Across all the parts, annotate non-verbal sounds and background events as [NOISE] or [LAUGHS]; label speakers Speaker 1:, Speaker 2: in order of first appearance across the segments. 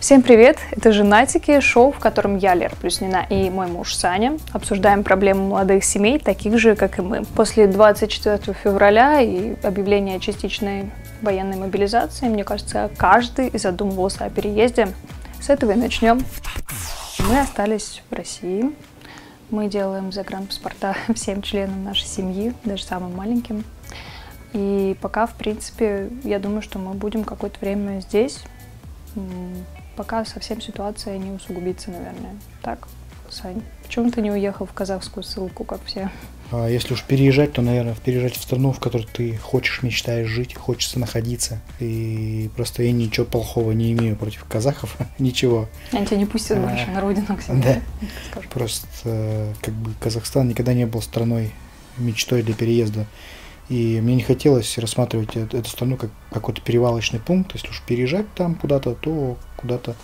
Speaker 1: Всем привет! Это «Женатики» — шоу, в котором я, Лера Плюснина, и мой муж Саня обсуждаем проблемы молодых семей, таких же, как и мы. После 24 февраля и объявления частичной военной мобилизации, мне кажется, каждый задумывался о переезде. С этого и начнем. Мы остались в России. Мы делаем загранпаспорта [LAUGHS] всем членам нашей семьи, даже самым маленьким. И пока, в принципе, я думаю, что мы будем какое-то время здесь, пока совсем ситуация не усугубится, наверное. Так, Сань, почему ты не уехал в казахскую ссылку, как все?
Speaker 2: А если уж переезжать, то, наверное, переезжать в страну, в которой ты хочешь, мечтаешь жить, хочется находиться. И просто я ничего плохого не имею против казахов, [LAUGHS] ничего.
Speaker 1: Они тебя не пустят больше а, на родину к себе.
Speaker 2: Да. Просто как бы Казахстан никогда не был страной мечтой для переезда. И мне не хотелось рассматривать эту страну как какой-то перевалочный пункт. Если уж переезжать там куда-то, то куда-то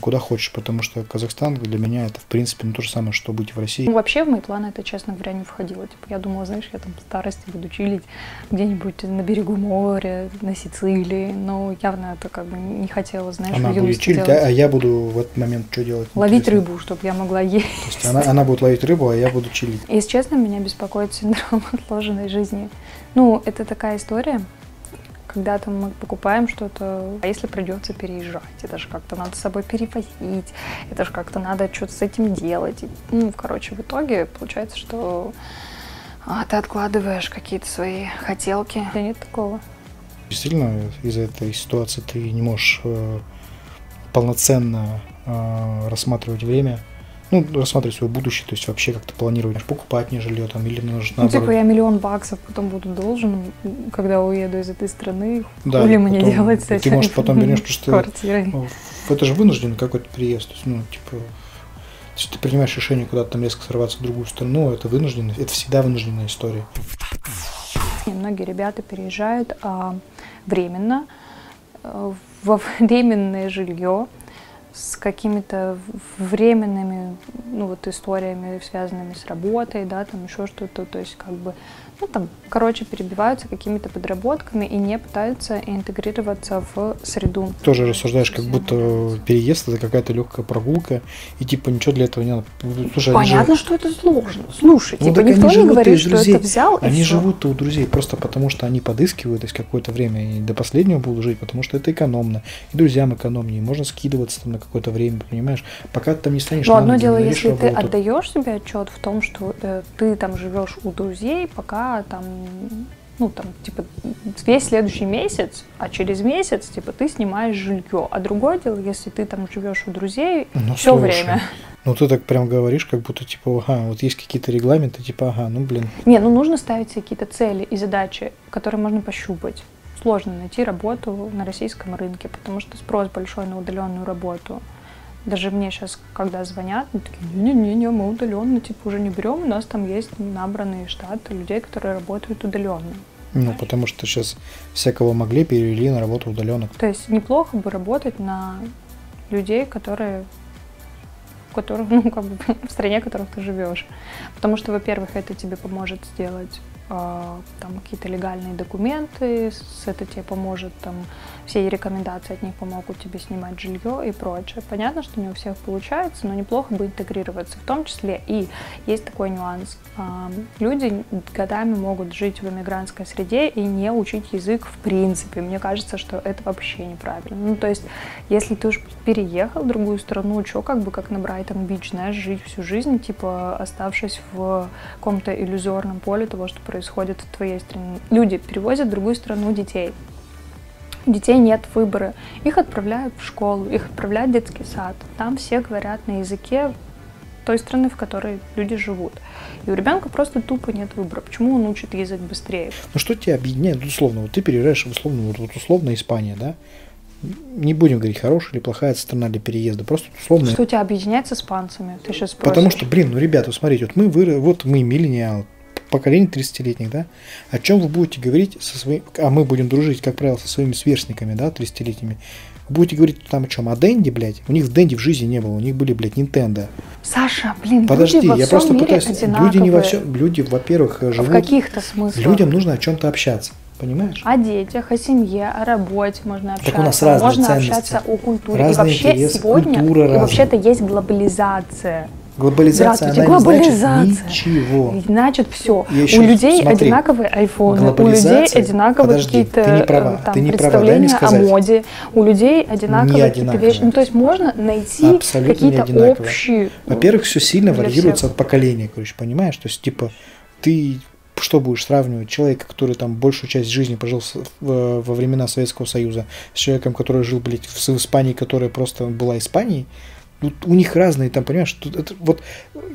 Speaker 2: куда хочешь, потому что Казахстан для меня это, в принципе, ну, то же самое, что быть в России.
Speaker 1: Ну, вообще в мои планы это, честно говоря, не входило. Типа, я думала, знаешь, я там в старости буду чилить где-нибудь на берегу моря, на Сицилии, но явно это как бы не хотела, знаешь,
Speaker 2: Она будет чилить, а, а я буду в этот момент что делать?
Speaker 1: Ловить рыбу, чтобы я могла есть. То
Speaker 2: есть она, она будет ловить рыбу, а я буду чилить.
Speaker 1: Если честно, меня беспокоит синдром [LAUGHS] отложенной жизни. Ну, это такая история, когда-то мы покупаем что-то, а если придется переезжать, это же как-то надо с собой перевозить, это же как-то надо что-то с этим делать. ну, короче, в итоге получается, что а, ты откладываешь какие-то свои хотелки. Да нет такого.
Speaker 2: Действительно, из-за этой ситуации ты не можешь э, полноценно э, рассматривать время ну, рассматривать свое будущее, то есть вообще как-то планировать, покупать не жилье там, или нужно
Speaker 1: Ну, типа я миллион баксов потом буду должен, когда уеду из этой страны, да, хули мне потом, делать с этим
Speaker 2: Ты, может, потом вернешь, потому что квартирой. это же вынужден какой-то приезд, то есть, ну, типа, если ты принимаешь решение куда-то там резко сорваться в другую страну, это вынужденно, это всегда вынужденная история.
Speaker 1: И многие ребята переезжают а, временно э, во [LAUGHS] временное жилье, с какими-то временными, ну вот историями, связанными с работой, да, там еще что-то, то есть как бы ну, там, короче, перебиваются какими-то подработками и не пытаются интегрироваться в среду.
Speaker 2: Тоже рассуждаешь, как будто переезд это какая-то легкая прогулка, и типа ничего для этого не надо.
Speaker 1: Слушай, Понятно, же... что это сложно. Слушай, ну, типа никто не говорит, что это взял.
Speaker 2: Они живут у друзей просто потому, что они подыскивают здесь какое-то время и до последнего будут жить, потому что это экономно. И друзьям экономнее. Можно скидываться там на какое-то время, понимаешь? Пока ты там не станешь.
Speaker 1: Ну, одно дело, если работу. ты отдаешь себе отчет в том, что э, ты там живешь у друзей, пока там, ну, там, типа, весь следующий месяц, а через месяц, типа, ты снимаешь жилье. А другое дело, если ты там живешь у друзей ну, все слушай, время.
Speaker 2: Ну, ты так прям говоришь, как будто, типа, ага, вот есть какие-то регламенты, типа, ага, ну, блин.
Speaker 1: Не, ну, нужно ставить какие-то цели и задачи, которые можно пощупать. Сложно найти работу на российском рынке, потому что спрос большой на удаленную работу. Даже мне сейчас, когда звонят, они такие, не-не-не, мы удаленно, типа, уже не берем, у нас там есть набранные штаты людей, которые работают удаленно.
Speaker 2: Ну, потому что сейчас всякого могли перевели на работу удаленно.
Speaker 1: То есть неплохо бы работать на людей, которые которых, [LAUGHS] ну, как бы в стране, в которой ты живешь. Потому что, во-первых, это тебе поможет сделать там какие-то легальные документы, с это тебе поможет там все рекомендации от них помогут тебе снимать жилье и прочее. Понятно, что не у всех получается, но неплохо бы интегрироваться в том числе. И есть такой нюанс. Люди годами могут жить в иммигрантской среде и не учить язык в принципе. Мне кажется, что это вообще неправильно. Ну, то есть, если ты уж переехал в другую страну, что как бы как на Брайтон-Бич, знаешь, жить всю жизнь, типа оставшись в каком-то иллюзорном поле того, что происходит в твоей стране. Люди перевозят в другую страну детей у детей нет выбора. Их отправляют в школу, их отправляют в детский сад. Там все говорят на языке той страны, в которой люди живут. И у ребенка просто тупо нет выбора. Почему он учит язык быстрее?
Speaker 2: Ну что тебя объединяет? условно, вот ты переезжаешь в условно, вот условно Испания, да? Не будем говорить, хорошая или плохая страна для переезда, просто условно.
Speaker 1: Что тебя объединяет с испанцами? Ты сейчас
Speaker 2: Потому что, блин, ну, ребята, смотрите, вот мы, вы, вот мы миллениалы, поколение 30-летних, да, о чем вы будете говорить со своим, а мы будем дружить, как правило, со своими сверстниками, да, 30-летними, Будете говорить там о чем? О Дэнди, блядь? У них в Дэнди в жизни не было, у них были, блядь, Nintendo.
Speaker 1: Саша, блин,
Speaker 2: Подожди,
Speaker 1: люди во
Speaker 2: я
Speaker 1: всем
Speaker 2: просто
Speaker 1: мире
Speaker 2: пытаюсь... Люди не во
Speaker 1: одинаковые.
Speaker 2: всем... Люди, во-первых,
Speaker 1: В
Speaker 2: живут...
Speaker 1: каких-то смыслах.
Speaker 2: Людям нужно о чем-то общаться, понимаешь?
Speaker 1: О детях, о семье, о работе можно общаться.
Speaker 2: Так у нас разные
Speaker 1: можно
Speaker 2: ценности,
Speaker 1: общаться о культуре.
Speaker 2: разные
Speaker 1: и вообще
Speaker 2: интересы,
Speaker 1: сегодня
Speaker 2: культура
Speaker 1: и
Speaker 2: разная.
Speaker 1: вообще-то есть глобализация.
Speaker 2: Глобализация, она не
Speaker 1: глобализация.
Speaker 2: значит ничего.
Speaker 1: Значит, все.
Speaker 2: Я
Speaker 1: У
Speaker 2: еще-
Speaker 1: людей
Speaker 2: смотри,
Speaker 1: одинаковые айфоны, у людей одинаковые какие-то
Speaker 2: ты не права,
Speaker 1: э, там,
Speaker 2: ты не права, дай
Speaker 1: представления о моде, у людей одинаковые какие-то вещи. Ну, то есть можно найти какие-то общие.
Speaker 2: Во-первых, все сильно варьируется
Speaker 1: всех.
Speaker 2: от поколения, короче, понимаешь? То есть, типа, ты что будешь сравнивать человека, который там большую часть жизни прожил в- во времена Советского Союза, с человеком, который жил, блядь, в Испании, которая просто была Испанией? Ну, у них разные там, понимаешь, тут это, вот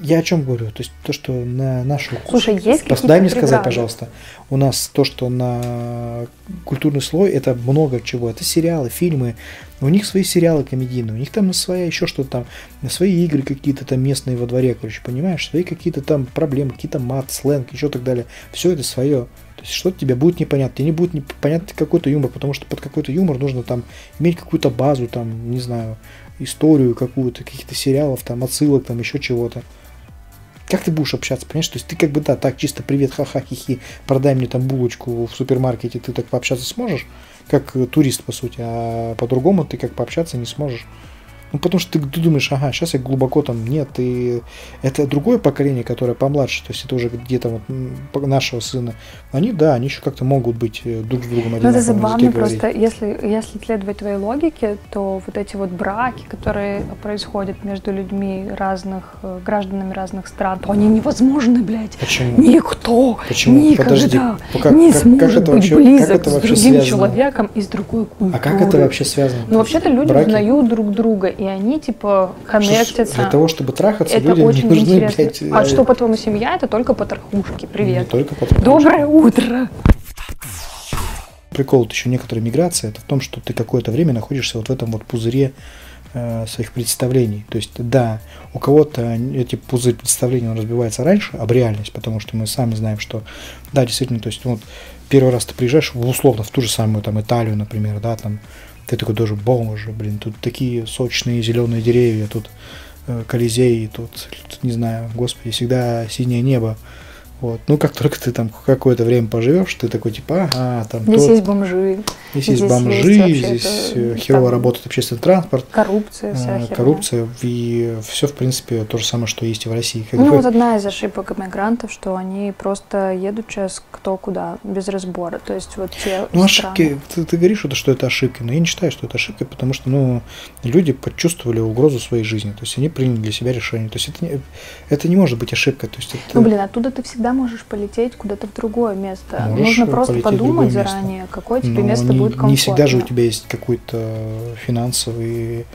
Speaker 2: я о чем говорю, то есть то, что на нашу
Speaker 1: Слушай, есть какие-то
Speaker 2: дай мне сказать,
Speaker 1: преграды?
Speaker 2: пожалуйста. У нас то, что на культурный слой, это много чего. Это сериалы, фильмы. У них свои сериалы комедийные, у них там своя еще что-то там, свои игры какие-то там местные во дворе, короче, понимаешь? Свои какие-то там проблемы, какие-то мат, сленг, еще так далее. Все это свое. То есть что-то тебе будет непонятно. Тебе не будет непонятно какой-то юмор, потому что под какой-то юмор нужно там иметь какую-то базу, там, не знаю, историю какую-то, каких-то сериалов, там, отсылок, там, еще чего-то. Как ты будешь общаться, понимаешь? То есть ты как бы, да, так чисто привет, ха-ха, хихи, продай мне там булочку в супермаркете, ты так пообщаться сможешь, как э, турист, по сути, а по-другому ты как пообщаться не сможешь. Ну, потому что ты, ты думаешь, ага, сейчас я глубоко там, нет, и это другое поколение, которое помладше, то есть это уже где-то вот нашего сына. Они, да, они еще как-то могут быть э, друг с другом
Speaker 1: Ну, это забавно просто, если, если следовать твоей логике, то вот эти вот браки, которые происходят между людьми разных, э, гражданами разных стран, то они невозможны, блядь.
Speaker 2: Почему?
Speaker 1: Никто
Speaker 2: Почему?
Speaker 1: никогда
Speaker 2: Подожди, как-
Speaker 1: не
Speaker 2: как- как
Speaker 1: сможет
Speaker 2: это
Speaker 1: быть
Speaker 2: вообще-
Speaker 1: близок
Speaker 2: как это
Speaker 1: с
Speaker 2: вообще
Speaker 1: другим
Speaker 2: связано?
Speaker 1: человеком из другой культуры.
Speaker 2: А как это вообще связано?
Speaker 1: Ну, вообще-то люди
Speaker 2: Браки?
Speaker 1: узнают друг друга, и они, типа, коннектятся.
Speaker 2: Для того, чтобы трахаться,
Speaker 1: Это
Speaker 2: не
Speaker 1: очень
Speaker 2: нужны,
Speaker 1: интересно.
Speaker 2: блядь,
Speaker 1: а
Speaker 2: э,
Speaker 1: что, по-твоему, семья? Это только потрохушки.
Speaker 2: не
Speaker 1: Привет.
Speaker 2: только потому,
Speaker 1: Доброе утро.
Speaker 2: прикол вот еще некоторой миграции, это в том, что ты какое-то время находишься вот в этом вот пузыре э, своих представлений. То есть, да, у кого-то эти пузырь представлений он разбивается раньше об реальность, потому что мы сами знаем, что, да, действительно, то есть, вот первый раз ты приезжаешь условно в ту же самую там Италию, например, да, там, ты такой тоже, боже, блин, тут такие сочные зеленые деревья, тут э, Колизей, тут, тут, не знаю, господи, всегда синее небо. Вот. Ну, как только ты там какое-то время поживешь, ты такой, типа, ага, там
Speaker 1: Здесь
Speaker 2: то-
Speaker 1: есть бомжи,
Speaker 2: Здесь есть
Speaker 1: Здесь
Speaker 2: бомжи,
Speaker 1: есть
Speaker 2: здесь
Speaker 1: это,
Speaker 2: э, херово работает общественный транспорт,
Speaker 1: коррупция, вся
Speaker 2: э,
Speaker 1: херня.
Speaker 2: коррупция, и все, в принципе, то же самое, что есть и в России. Как
Speaker 1: Ну,
Speaker 2: бы-
Speaker 1: вот одна из ошибок иммигрантов, что они просто едут сейчас кто куда, без разбора. То есть вот те
Speaker 2: Ну,
Speaker 1: страны-
Speaker 2: ошибки, ты, ты говоришь, что, что это ошибки, но я не считаю, что это ошибка, потому что, ну, люди почувствовали угрозу своей жизни, то есть они приняли для себя решение, то есть это не, это не может быть ошибкой, то есть это...
Speaker 1: Ну, блин, оттуда ты всегда можешь полететь куда-то в другое место.
Speaker 2: Можешь
Speaker 1: Нужно просто подумать заранее, какое тебе
Speaker 2: но
Speaker 1: место
Speaker 2: не,
Speaker 1: будет комфортно.
Speaker 2: не всегда же у тебя есть какой-то финансовый,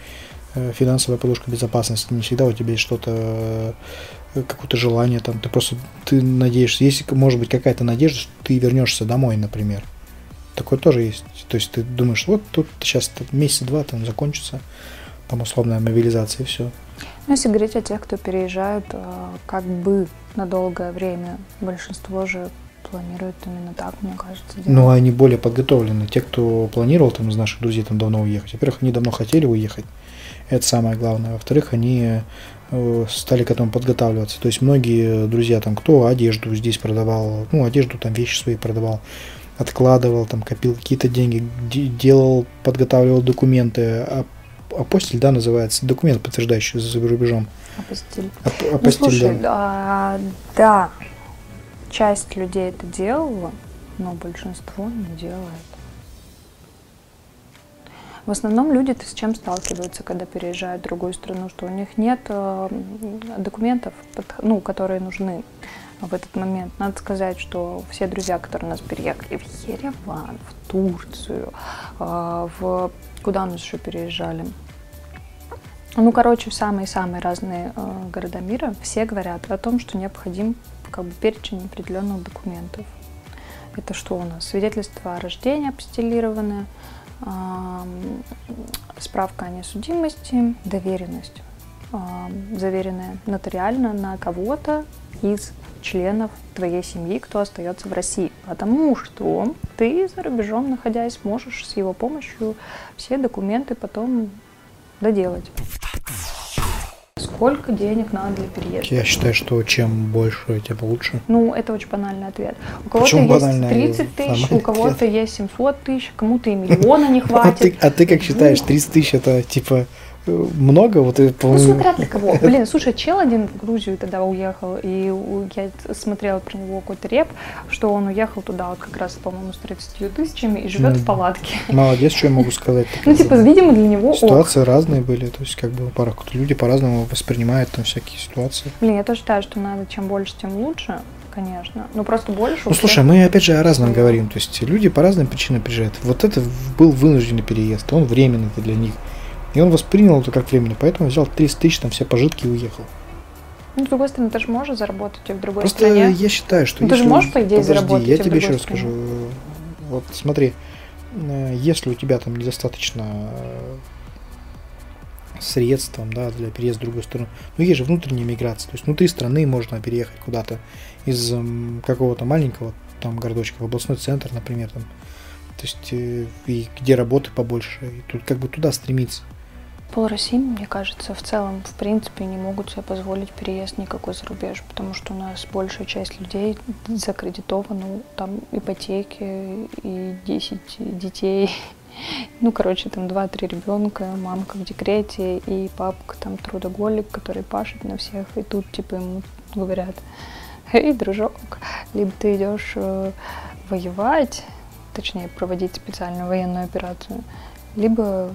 Speaker 2: э, финансовая подушка безопасности, не всегда у тебя есть что-то, э, какое-то желание там, ты просто, ты надеешься, есть, может быть, какая-то надежда, что ты вернешься домой, например. Такое тоже есть. То есть ты думаешь, вот тут сейчас месяц-два там закончится, там условная мобилизация и все.
Speaker 1: Ну, если говорить о тех, кто переезжают э, как бы на долгое время, большинство же планирует именно так, мне кажется. делать.
Speaker 2: Но они более подготовлены. Те, кто планировал там из наших друзей там давно уехать. Во-первых, они давно хотели уехать. Это самое главное. Во-вторых, они э, стали к этому подготавливаться. То есть многие друзья там, кто одежду здесь продавал, ну, одежду там, вещи свои продавал, откладывал, там, копил какие-то деньги, де- делал, подготавливал документы. А- Апостиль, да, называется, документ, подтверждающий за рубежом.
Speaker 1: Апостиль.
Speaker 2: Ап-
Speaker 1: Ну,
Speaker 2: апостиль,
Speaker 1: слушай,
Speaker 2: да.
Speaker 1: а, да, часть людей это делала, но большинство не делает. В основном люди с чем сталкиваются, когда переезжают в другую страну, что у них нет э, документов, ну, которые нужны в этот момент. Надо сказать, что все друзья, которые у нас переехали в Ереван, в Турцию, э, в куда мы еще переезжали, ну, короче, в самые-самые разные э, города мира все говорят о том, что необходим как бы перечень определенных документов. Это что у нас? Свидетельство о рождении апостилированное, ам, справка о несудимости, доверенность, заверенная нотариально на кого-то, из членов твоей семьи, кто остается в России. Потому что ты за рубежом, находясь, можешь с его помощью все документы потом доделать. Сколько денег надо для переезда?
Speaker 2: Я считаю, что чем больше, тем лучше.
Speaker 1: Ну, это очень банальный ответ. У кого-то есть 30 тысяч, у кого-то есть 700 тысяч, кому-то и миллиона не [LAUGHS] хватит.
Speaker 2: А ты, а ты как считаешь, 30 тысяч это типа много, вот и
Speaker 1: по Ну, смотря для кого. Блин, слушай, чел один в Грузию тогда уехал, и я смотрела про него какой-то реп, что он уехал туда вот как раз, по-моему, с 30 тысячами и живет в палатке.
Speaker 2: Молодец, что я могу сказать. [LAUGHS]
Speaker 1: Ну, типа, видимо, для него
Speaker 2: Ситуации разные были, то есть, как бы, люди по-разному воспринимают там всякие ситуации.
Speaker 1: Блин, я тоже считаю, что надо чем больше, тем лучше конечно. Ну просто больше.
Speaker 2: Ну слушай, мы опять же о разном говорим. То есть люди по разным причинам приезжают. Вот это был вынужденный переезд, он временный для них. И он воспринял это как временно, поэтому взял 30 тысяч, там все пожитки и уехал.
Speaker 1: Ну, с другой стороны, ты же можешь заработать и в другой
Speaker 2: Просто
Speaker 1: стране.
Speaker 2: я считаю, что...
Speaker 1: Ну, ты же можешь, по идее,
Speaker 2: Подожди,
Speaker 1: заработать
Speaker 2: я тебе еще
Speaker 1: другой
Speaker 2: раз скажу. Вот смотри, э, если у тебя там недостаточно э, средств там, да, для переезда в другую страну, ну есть же внутренняя миграция, то есть внутри страны можно переехать куда-то из какого-то маленького там городочка в областной центр, например, там, то есть э, и где работы побольше, и тут как бы туда стремиться.
Speaker 1: Пол России, мне кажется, в целом, в принципе, не могут себе позволить переезд никакой за рубеж, потому что у нас большая часть людей закредитована, там ипотеки и 10 детей. [LAUGHS] Ну, короче, там 2-3 ребенка, мамка в декрете и папка там трудоголик, который пашет на всех. И тут, типа, ему говорят, эй, дружок, либо ты идешь э, воевать, точнее, проводить специальную военную операцию, либо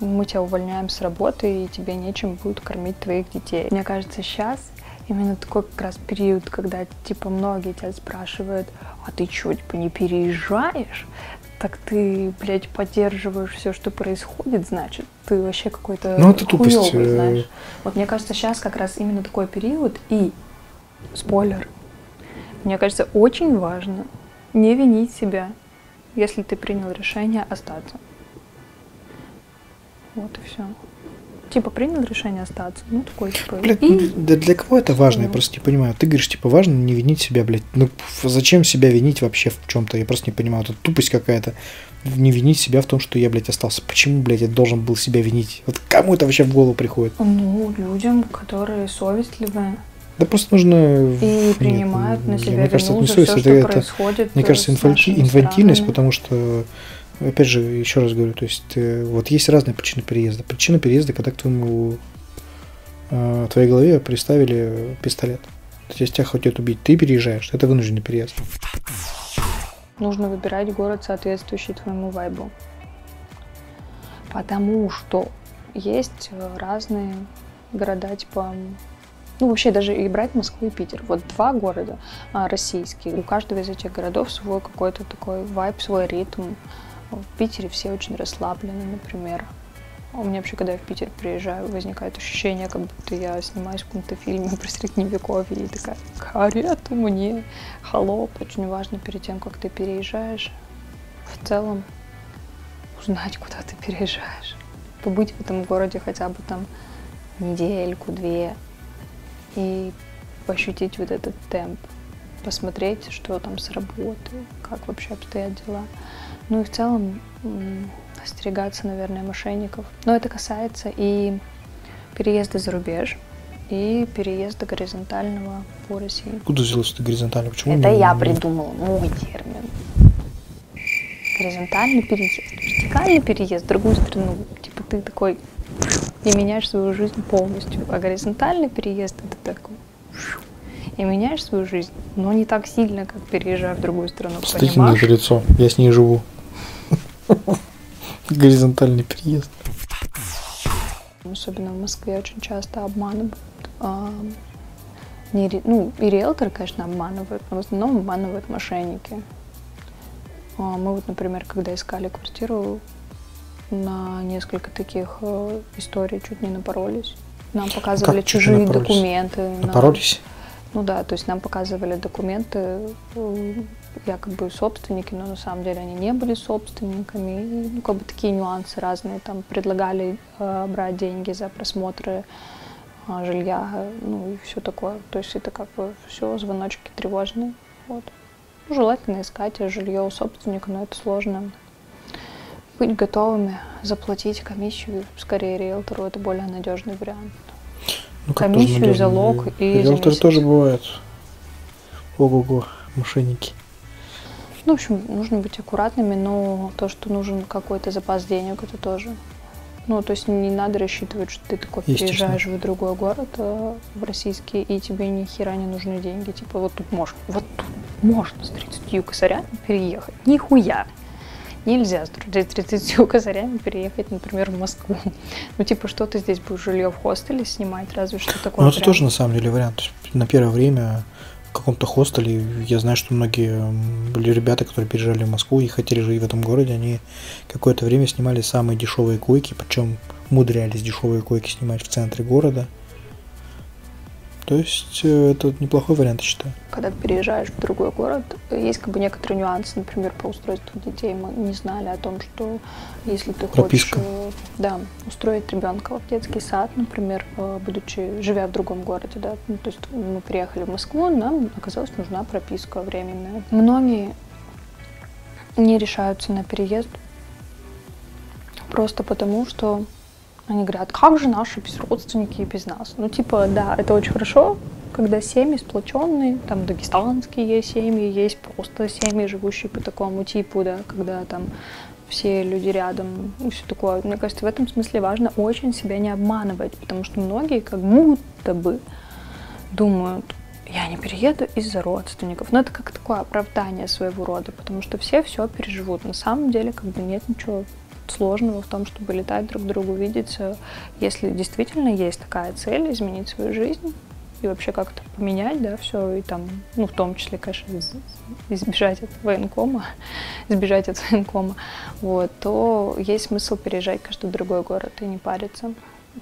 Speaker 1: мы тебя увольняем с работы, и тебе нечем будет кормить твоих детей. Мне кажется, сейчас именно такой как раз период, когда, типа, многие тебя спрашивают, а ты что, типа, не переезжаешь? Так ты, блядь, поддерживаешь все, что происходит, значит, ты вообще какой-то
Speaker 2: ну, это тупость.
Speaker 1: хуёвый, э. знаешь. Вот мне кажется, сейчас как раз именно такой период, и, спойлер, мне кажется, очень важно не винить себя, если ты принял решение остаться. Вот и все. Типа принял решение остаться. Ну, такой типа.
Speaker 2: Блядь, и... да для кого это важно? Ну. Я просто не понимаю. Ты говоришь, типа, важно не винить себя, блядь. Ну, зачем себя винить вообще в чем-то? Я просто не понимаю. Это тупость какая-то. Не винить себя в том, что я, блядь, остался. Почему, блядь, я должен был себя винить? Вот кому это вообще в голову приходит?
Speaker 1: Ну, людям, которые совестливые.
Speaker 2: Да просто нужно...
Speaker 1: И принимают Нет, на себя мне вину кажется, это не совесть, это, что это, происходит
Speaker 2: Мне кажется, инфанти... инфантильность, потому что опять же, еще раз говорю, то есть э, вот есть разные причины переезда. Причина переезда, когда к твоему э, твоей голове приставили пистолет. То есть тебя хотят убить, ты переезжаешь, это вынужденный переезд.
Speaker 1: Нужно выбирать город, соответствующий твоему вайбу. Потому что есть э, разные города, типа ну, вообще даже и брать Москву и Питер. Вот два города а, российские. У каждого из этих городов свой какой-то такой вайб, свой ритм. В Питере все очень расслаблены, например. У меня вообще, когда я в Питер приезжаю, возникает ощущение, как будто я снимаюсь в каком-то фильме про средневековье и такая, карету мне, холоп. Очень важно перед тем, как ты переезжаешь, в целом узнать, куда ты переезжаешь. Побыть в этом городе хотя бы там недельку, две, и ощутить вот этот темп, посмотреть, что там с работы, как вообще обстоят дела. Ну и в целом остерегаться, наверное, мошенников. Но это касается и переезда за рубеж, и переезда горизонтального по России.
Speaker 2: Куда взялось это горизонтально? Почему
Speaker 1: это я придумала, мой термин. Горизонтальный переезд. Вертикальный переезд в другую страну. Типа ты такой и меняешь свою жизнь полностью. А горизонтальный переезд это такой и меняешь свою жизнь, но не так сильно, как переезжая в другую страну.
Speaker 2: Это лицо, я с ней живу. [LAUGHS] Горизонтальный переезд.
Speaker 1: Особенно в Москве очень часто обманывают. А, не, ну, и риэлторы, конечно, обманывают, но в основном обманывают мошенники. А, мы вот, например, когда искали квартиру, на несколько таких э, историй чуть не напоролись. Нам показывали как чужие документы.
Speaker 2: Напоролись?
Speaker 1: На... Ну да, то есть нам показывали документы э, якобы собственники, но на самом деле они не были собственниками. И, ну, как бы такие нюансы разные. Там предлагали э, брать деньги за просмотры а, жилья, ну и все такое. То есть это как бы все звоночки тревожные. Вот. Ну, желательно искать жилье у собственника, но это сложно. Быть готовыми заплатить комиссию, скорее риэлтору, это более надежный вариант.
Speaker 2: Ну,
Speaker 1: Комиссию,
Speaker 2: надежно?
Speaker 1: залог и
Speaker 2: Риэлторы тоже бывают. Ого-го, мошенники.
Speaker 1: Ну, в общем, нужно быть аккуратными, но то, что нужен какой-то запас денег, это тоже. Ну, то есть не надо рассчитывать, что ты такой приезжаешь в другой город, э, в российский, и тебе ни хера не нужны деньги. Типа вот тут можно, вот тут можно с 30 косарями переехать. Нихуя. Нельзя с 30 косарями переехать, например, в Москву. [LAUGHS] Ну, типа, что ты здесь будешь жилье в хостеле снимать, разве что такое.
Speaker 2: Ну, это тоже на самом деле вариант. На первое время каком-то хостеле, я знаю, что многие были ребята, которые переезжали в Москву и хотели жить в этом городе, они какое-то время снимали самые дешевые койки, причем умудрялись дешевые койки снимать в центре города. То есть э, это неплохой вариант, я считаю.
Speaker 1: когда ты переезжаешь в другой город, есть как бы некоторые нюансы, например, по устройству детей. Мы не знали о том, что если ты
Speaker 2: Прописка.
Speaker 1: хочешь э, да, устроить ребенка в детский сад, например, э, будучи живя в другом городе, да, ну, то есть мы приехали в Москву, нам оказалось нужна прописка временная. Многие не решаются на переезд просто потому, что они говорят, как же наши без родственники и без нас? Ну, типа, да, это очень хорошо, когда семьи сплоченные, там дагестанские семьи, есть просто семьи, живущие по такому типу, да, когда там все люди рядом и все такое. Мне кажется, в этом смысле важно очень себя не обманывать, потому что многие как будто бы думают, я не перееду из-за родственников. Но это как такое оправдание своего рода, потому что все все переживут. На самом деле как бы нет ничего сложного в том, чтобы летать друг к другу, видеться, если действительно есть такая цель изменить свою жизнь и вообще как-то поменять, да, все, и там, ну, в том числе, конечно, из- избежать от военкома, [LAUGHS] избежать от военкома, вот, то есть смысл переезжать в каждый другой город и не париться.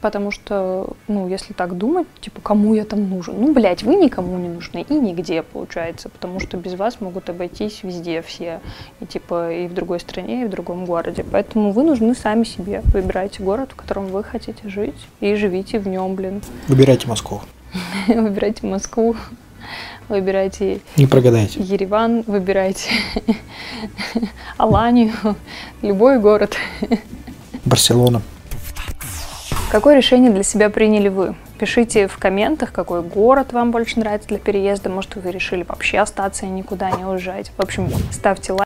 Speaker 1: Потому что, ну, если так думать, типа, кому я там нужен? Ну, блядь, вы никому не нужны и нигде, получается, потому что без вас могут обойтись везде все, и типа и в другой стране, и в другом городе. Поэтому вы нужны сами себе. Выбирайте город, в котором вы хотите жить, и живите в нем, блин.
Speaker 2: Выбирайте Москву. [LAUGHS]
Speaker 1: Выбирайте Москву, выбирайте
Speaker 2: Не прогадайте.
Speaker 1: Ереван, выбирайте [LAUGHS] Аланию, любой город.
Speaker 2: Барселона.
Speaker 1: Какое решение для себя приняли вы? Пишите в комментах, какой город вам больше нравится для переезда. Может, вы решили вообще остаться и никуда не уезжать. В общем, ставьте лайк.